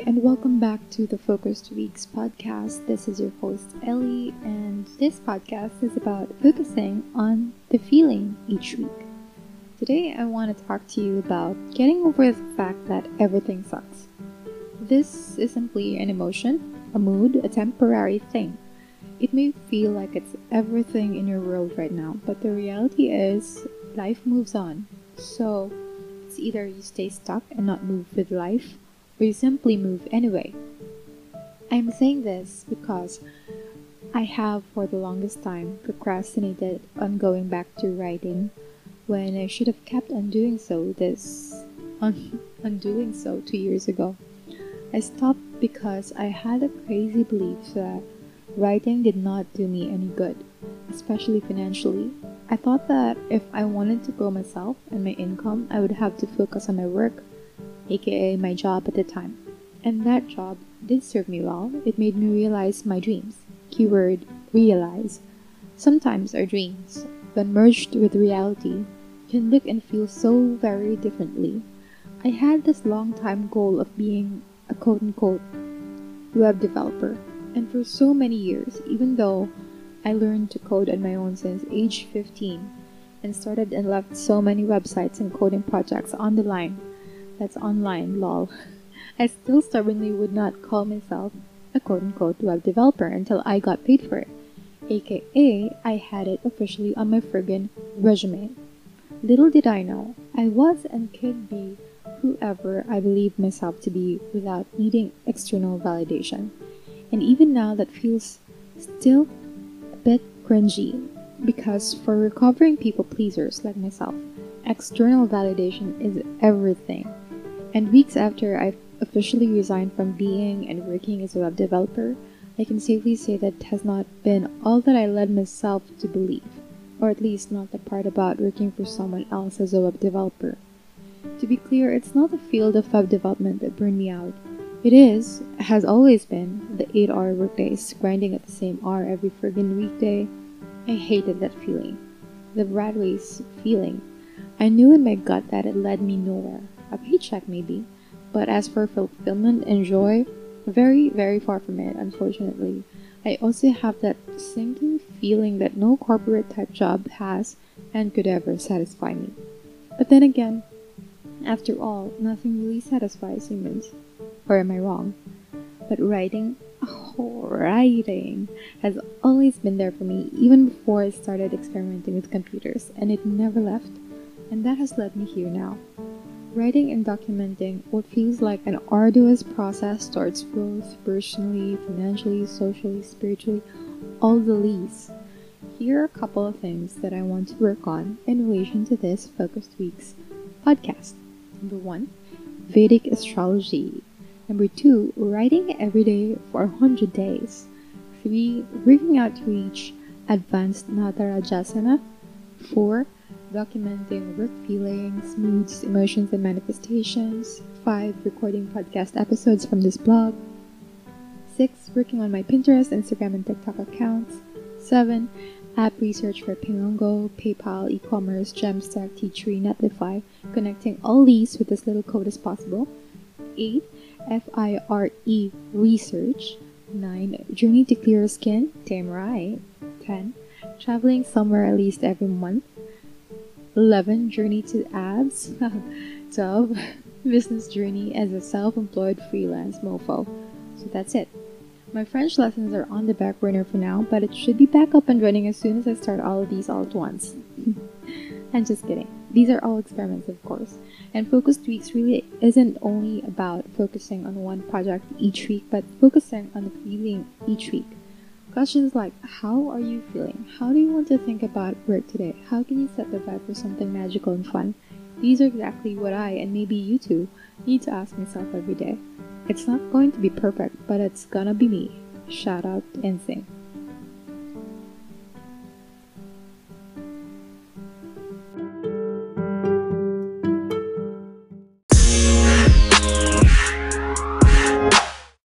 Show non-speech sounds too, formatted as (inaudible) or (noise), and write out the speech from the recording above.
and welcome back to the Focused Weeks podcast. This is your host, Ellie, and this podcast is about focusing on the feeling each week. Today, I want to talk to you about getting over the fact that everything sucks. This is simply an emotion, a mood, a temporary thing. It may feel like it's everything in your world right now, but the reality is life moves on. So, it's either you stay stuck and not move with life you simply move anyway. I'm saying this because I have for the longest time procrastinated on going back to writing when I should have kept on doing so this on, on doing so two years ago. I stopped because I had a crazy belief that writing did not do me any good, especially financially. I thought that if I wanted to grow myself and my income, I would have to focus on my work aka my job at the time. And that job did serve me well. It made me realize my dreams. Keyword realize. Sometimes our dreams, when merged with reality, can look and feel so very differently. I had this long time goal of being a quote unquote web developer, and for so many years, even though I learned to code on my own since age 15 and started and left so many websites and coding projects on the line that's online, lol. I still stubbornly would not call myself a quote unquote web developer until I got paid for it. AKA, I had it officially on my friggin' resume. Little did I know, I was and could be whoever I believed myself to be without needing external validation. And even now, that feels still a bit cringy because for recovering people pleasers like myself, external validation is everything. And weeks after I've officially resigned from being and working as a web developer, I can safely say that has not been all that I led myself to believe, or at least not the part about working for someone else as a web developer. To be clear, it's not the field of web development that burned me out. It is, has always been, the 8 hour workdays, grinding at the same hour every friggin' weekday. I hated that feeling. The rat race feeling. I knew in my gut that it led me nowhere a paycheck maybe. But as for fulfillment and joy, very, very far from it, unfortunately. I also have that sinking feeling that no corporate type job has and could ever satisfy me. But then again, after all, nothing really satisfies humans. Or am I wrong? But writing, oh, writing has always been there for me, even before I started experimenting with computers, and it never left. And that has led me here now. Writing and documenting what feels like an arduous process towards growth personally, financially, socially, spiritually, all the least. Here are a couple of things that I want to work on in relation to this Focused Weeks podcast. Number one, Vedic astrology. Number two, writing every day for 100 days. Three, working out to reach advanced Natarajasana. Four, documenting work feelings, moods, emotions, and manifestations. 5. Recording podcast episodes from this blog. 6. Working on my Pinterest, Instagram, and TikTok accounts. 7. App research for Pinongo, PayPal, e-commerce, Jamstack, Teachery, Netlify, connecting all these with as little code as possible. 8. FIRE research. 9. Journey to clearer skin, damn right. 10. Traveling somewhere at least every month. 11 Journey to Abs. (laughs) 12 (laughs) Business Journey as a Self Employed Freelance Mofo. So that's it. My French lessons are on the back burner for now, but it should be back up and running as soon as I start all of these all at once. (laughs) I'm just kidding. These are all experiments, of course. And Focused Weeks really isn't only about focusing on one project each week, but focusing on the feeling each week. Questions like How are you feeling? How do you want to think about work today? How can you set the vibe for something magical and fun? These are exactly what I, and maybe you too, need to ask myself every day. It's not going to be perfect, but it's gonna be me. Shout out and sing.